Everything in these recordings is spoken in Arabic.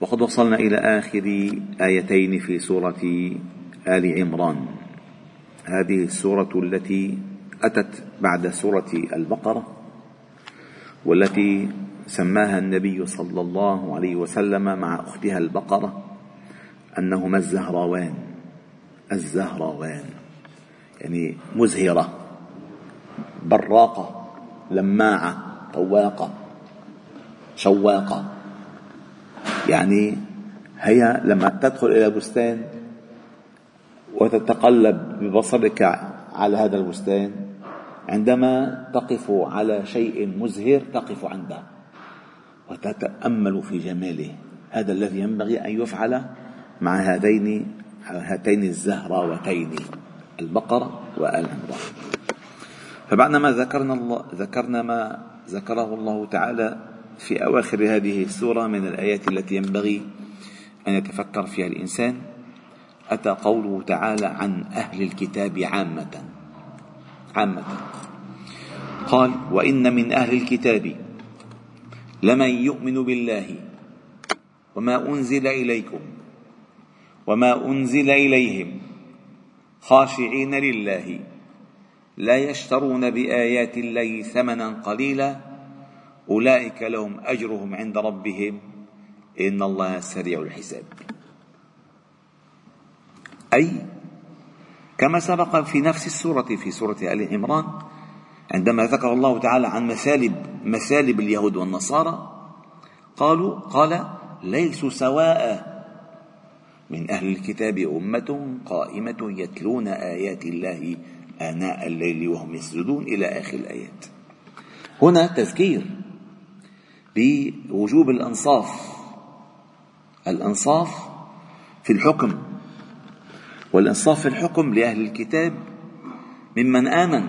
وقد وصلنا إلى آخر آيتين في سورة آل عمران. هذه السورة التي أتت بعد سورة البقرة والتي سماها النبي صلى الله عليه وسلم مع أختها البقرة أنهما الزهراوان. الزهراوان. يعني مزهرة براقة لماعة طواقة شواقة. يعني هي لما تدخل إلى بستان وتتقلب ببصرك على هذا البستان عندما تقف على شيء مزهر تقف عنده وتتأمل في جماله. هذا الذي ينبغي أن يفعل مع هذين هاتين الزهراوتين البقره وال عمران فبعدما ذكرنا الله ذكرنا ما ذكره الله تعالى في أواخر هذه السورة من الآيات التي ينبغي أن يتفكر فيها الإنسان أتى قوله تعالى عن أهل الكتاب عامة عامة. قال وإن من أهل الكتاب لمن يؤمن بالله وما أنزل إليكم وما أنزل إليهم خاشعين لله لا يشترون بآيات الله ثمنا قليلا أولئك لهم أجرهم عند ربهم. إن الله سريع الحساب. أي كما سبق في نفس السورة في سورة آل عمران عندما ذكر الله تعالى عن مسالب مسالب اليهود والنصارى قالوا قال ليسوا سواء من أهل الكتاب أمة قائمة يتلون آيات الله آناء الليل وهم يسجدون إلى آخر الآيات. هنا تذكير بوجوب الأنصاف. الأنصاف في الحكم. والإنصاف في الحكم لأهل الكتاب. ممن آمن.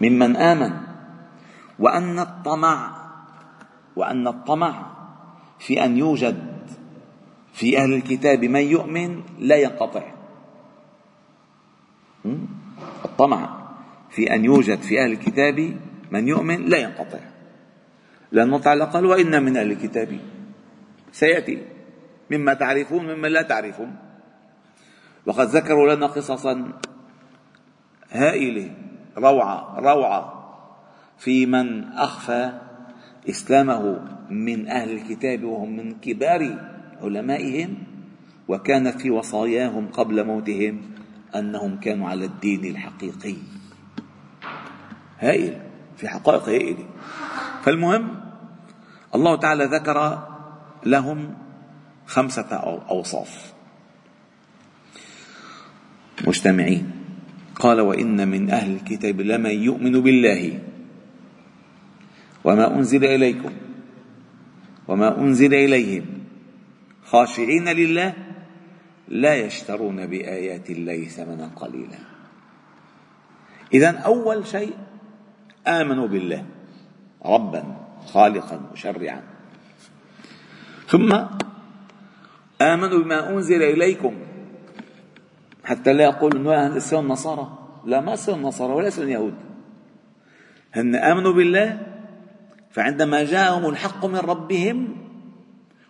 ممن آمن. وأن الطمع. وأن الطمع في أن يوجد في أهل الكتاب من يؤمن لا ينقطع. الطمع في أن يوجد في أهل الكتاب من يؤمن لا ينقطع. الله تعالى قال وإن من أهل الكتاب. سيأتي. مما تعرفون مما لا تعرفون. وقد ذكروا لنا قصصا هائلة روعة روعة في من أخفى إسلامه من أهل الكتاب وهم من كبار علمائهم وكانت في وصاياهم قبل موتهم أنهم كانوا على الدين الحقيقي. هائل في حقائق هائلة. فالمهم الله تعالى ذكر لهم خمسة أوصاف. مجتمعين. قال وإن من أهل الكتاب لمن يؤمن بالله. وما أنزل إليكم. وما أنزل إليهم. خاشعين لله. لا يشترون بآيات الله ثمنا قليلا. إذا أول شيء آمنوا بالله. ربا. خالقا مشرعا ثم آمنوا بما أنزل إليكم. حتى لا يقول إنه سوى النصارى لا ما سوى النصارى ولا سوى اليهود. هن آمنوا بالله فعندما جاءهم الحق من ربهم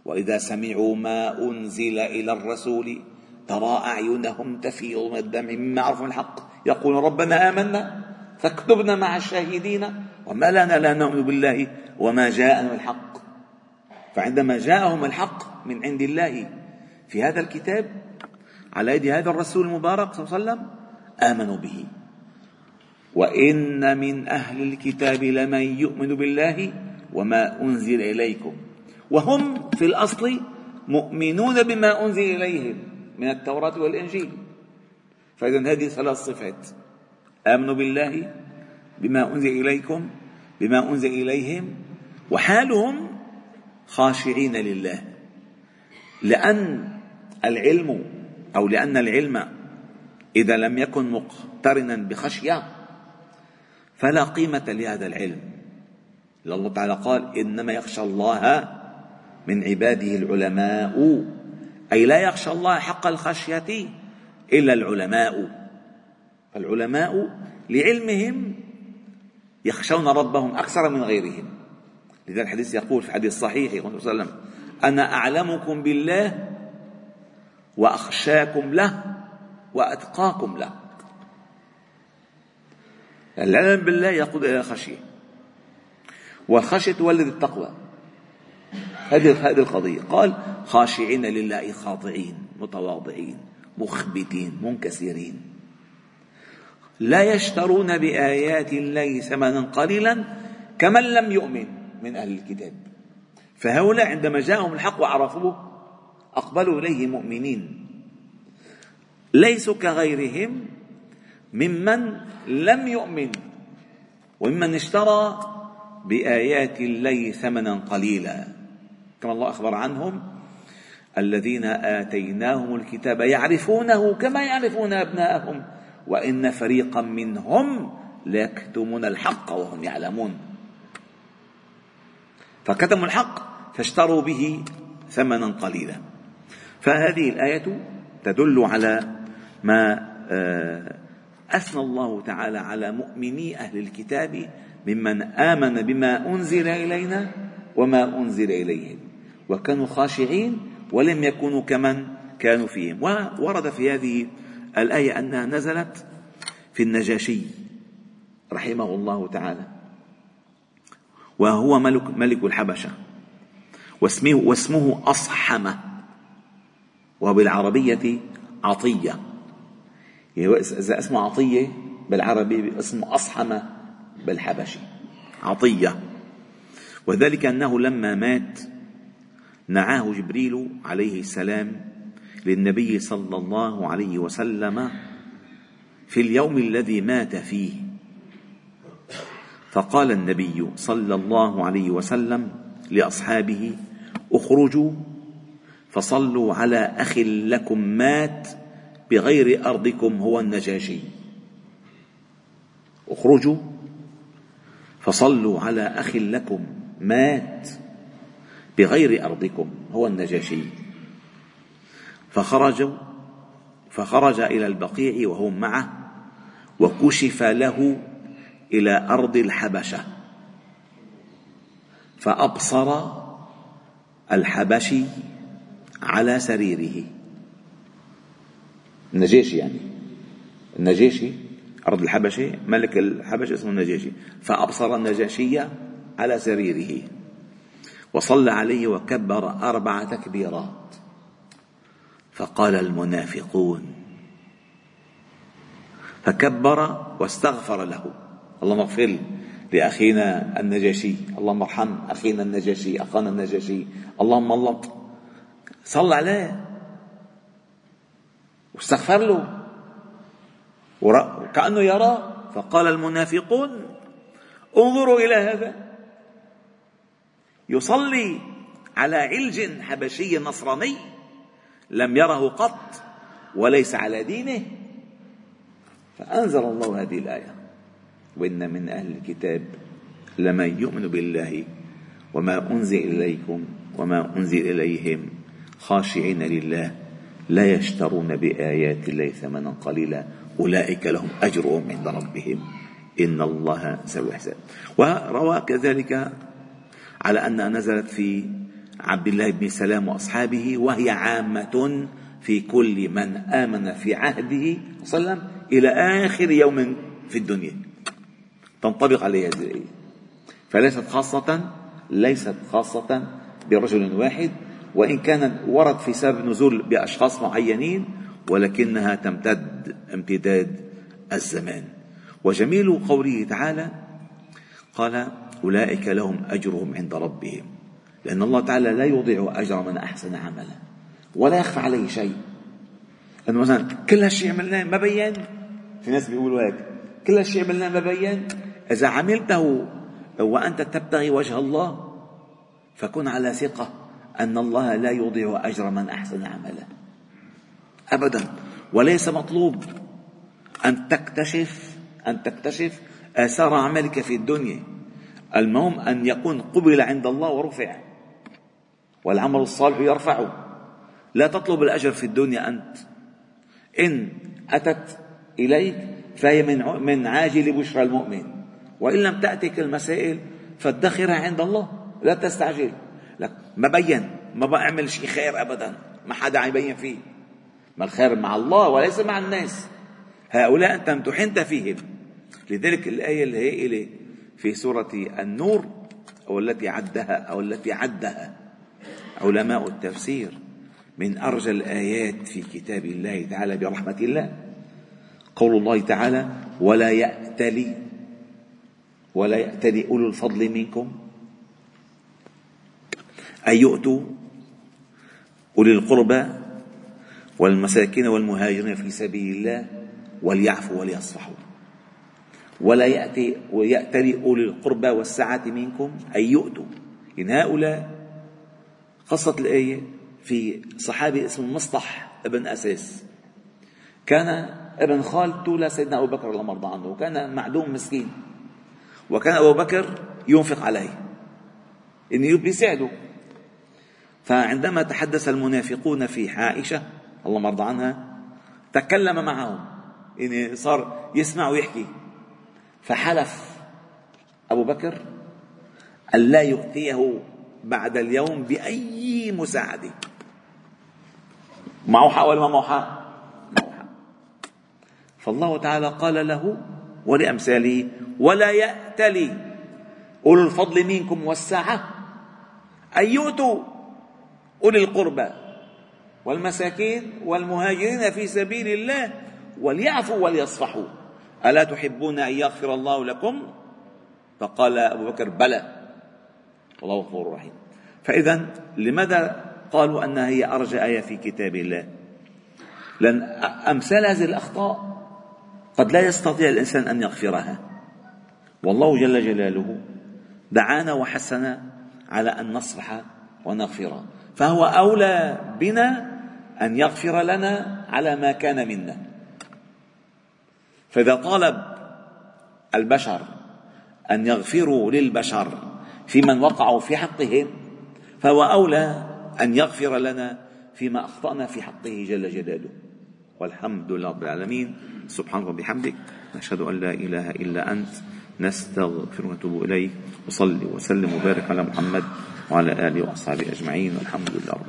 وإذا سمعوا ما أنزل إلى الرسول ترى أعينهم تفيض من الدمع مما عرفوا الحق. يقول ربنا آمنا فاكتبنا مع الشاهدين. وما لنا لا نؤمن بالله وما جاءنا الحق. فعندما جاءهم الحق من عند الله في هذا الكتاب على يد هذا الرسول المبارك صلى الله عليه وسلم آمنوا به. وإن من أهل الكتاب لمن يؤمن بالله وما أنزل إليكم. وهم في الأصل مؤمنون بما أنزل إليهم من التوراة والإنجيل. فإذا هذه ثلاث صفات. آمنوا بالله بما أنزل إليكم بما أنزل إليهم وحالهم خاشعين لله. لأن العلم أو لأن العلم إذا لم يكن مقترنا بخشية فلا قيمة لهذا العلم. الله تعالى قال إنما يخشى الله من عباده العلماء أي لا يخشى الله حق الخشية إلا العلماء. فالعلماء لعلمهم يخشون ربهم أكثر من غيرهم. لذا الحديث يقول في الحديث الصحيح يقول صلى الله عليه وسلم أنا أعلمكم بالله وأخشاكم له وأتقاكم له. العلم بالله يقود إلى الخشية. والخشية تولد التقوى. هذه هذه القضية. قال خاشعين لله خاضعين متواضعين مخبتين منكسرين. لا يشترون بآيات الله ثمنا قليلا كمن لم يؤمن. من أهل الكتاب. فهؤلاء عندما جاءهم الحق وعرفوه أقبلوا إليه مؤمنين. ليسوا كغيرهم ممن لم يؤمن وممن اشترى بآيات الله ثمنا قليلا. كما الله أخبر عنهم الذين آتيناهم الكتاب يعرفونه كما يعرفون أبناءهم وإن فريقا منهم ليكتمون الحق وهم يعلمون. فكتموا الحق فاشتروا به ثمنا قليلا. فهذه الآية تدل على ما آه، أثنى الله تعالى على مؤمني أهل الكتاب ممن آمن بما أنزل إلينا وما أنزل إليهم وكانوا خاشعين ولم يكونوا كمن كانوا فيهم. وورد في هذه الآية أنها نزلت في النجاشي رحمه الله تعالى. وهو ملك ملك الحبشة. واسمه واسمه أصحمة. وبالعربية عطية. يعني إذا اسمه عطية بالعربي اسمه أصحمة بالحبشي. عطية. وذلك أنه لما مات نعاه جبريل عليه السلام للنبي صلى الله عليه وسلم في اليوم الذي مات فيه. فقال النبي صلى الله عليه وسلم لأصحابه اخرجوا فصلوا على أخ لكم مات بغير أرضكم هو النجاشي. اخرجوا فصلوا على أخ لكم مات بغير أرضكم هو النجاشي. فخرجوا فخرج إلى البقيع وهم معه وكشف له إلى أرض الحبشة. فأبصر الحبشي على سريره. النجاشي يعني. النجاشي أرض الحبشة ملك الحبشة اسمه النجاشي. فأبصر النجاشي على سريره. وصلى عليه وكبر أربع تكبيرات. فقال المنافقون فكبر واستغفر له. اللهم اغفر لأخينا النجاشي اللهم ارحم أخينا النجاشي أخانا النجاشي اللهم الله صلى عليه. واستغفر له. وكأنه يرى. فقال المنافقون انظروا إلى هذا. يصلي على علج حبشي نصراني لم يره قط وليس على دينه. فأنزل الله هذه الآية. وإن من أهل الكتاب لمن يؤمن بالله وما أنزل إليكم وما أنزل إليهم خاشعين لله لا يشترون بآيات الله ثمنا قليلا أولئك لهم أجرهم عند ربهم. إن الله سوي حساب. وروى كذلك على أنها نزلت في عبد الله بن سلام وأصحابه وهي عامة في كل من آمن في عهده صلى الله عليه وسلم إلى آخر يوم في الدنيا. تنطبق عليه هذه الآية فليست خاصة ليست خاصة برجل واحد وإن كان ورد في سبب نزول بأشخاص معينين ولكنها تمتد امتداد الزمان. وجميل قوله تعالى قال أولئك لهم أجرهم عند ربهم. لأن الله تعالى لا يضيع أجر من أحسن عملا ولا يخفى عليه شيء. أنه مثلا كل هالشيء عملناه ما بين في ناس بيقولوا هيك كل هالشيء عملناه ما بين إذا عملته وأنت تبتغي وجه الله فكن على ثقة أن الله لا يضيع أجر من أحسن عملا. أبدا. وليس مطلوب أن تكتشف أن تكتشف آثار عملك في الدنيا. المهم أن يكون قبل عند الله ورفع. والعمل الصالح يرفعه لا تطلب الأجر في الدنيا أنت. إن أتت إليك فهي من من عاجل بشرى المؤمن. وإن لم تأتك المسائل فادخرها عند الله لا تستعجل. لك ما بين ما بعمل شيء خير أبدا ما حدا عم يبين فيه. ما الخير مع الله وليس مع الناس. هؤلاء أنت امتحنت فيهم. لذلك الآية الهائلة في سورة النور أو التي عدها أو التي عدها علماء التفسير من أرجى الآيات في كتاب الله تعالى برحمة الله. قول الله تعالى ولا يأتلي ولا يأتلي أولو الفضل منكم؟ أن يؤتوا أولي القربى والمساكين والمهاجرين في سبيل الله وليعفوا وليصفحوا. ولا يأتي ويأتلي أولي القربى والسعة منكم؟ أن يؤتوا. إن هؤلاء قصة الآية في صحابي اسمه مصطح ابن أساس. كان ابن خالته لسيدنا أبو بكر الله مرضى عنه وكان معدوم مسكين. وكان أبو بكر ينفق عليه. إنه بيساعده فعندما تحدث المنافقون في عائشة الله مرضى عنها تكلم معهم. يعني صار يسمع ويحكي. فحلف أبو بكر أن لا يؤتيه بعد اليوم بأي مساعدة. معه حق ولا ما؟ معه حق فالله تعالى قال له ولأمثاله ولا يأتلي. أولو الفضل منكم والسعة أن يؤتوا أولي القربى والمساكين والمهاجرين في سبيل الله وليعفوا وليصفحوا. ألا تحبون أن يغفر الله لكم؟ فقال أبو بكر بلى. والله غفور رحيم. فإذا لماذا قالوا أنها هي أرجى آية في كتاب الله؟ لأن أمثال هذه الأخطاء قد لا يستطيع الإنسان أن يغفرها. والله جل جلاله دعانا وحسنا على أن نصفح ونغفر. فهو أولى بنا أن يغفر لنا على ما كان منا. فإذا طالب البشر أن يغفروا للبشر في من وقعوا في حقهم فهو أولى أن يغفر لنا فيما أخطأنا في حقه جل جلاله. والحمد لله رب العالمين. سبحانك وبحمدك نشهد أن لا إله إلا أنت. نستغفر ونتوب إليك. وصلي وسلم وبارك على محمد وعلى آله وأصحابه أجمعين. والحمد لله رب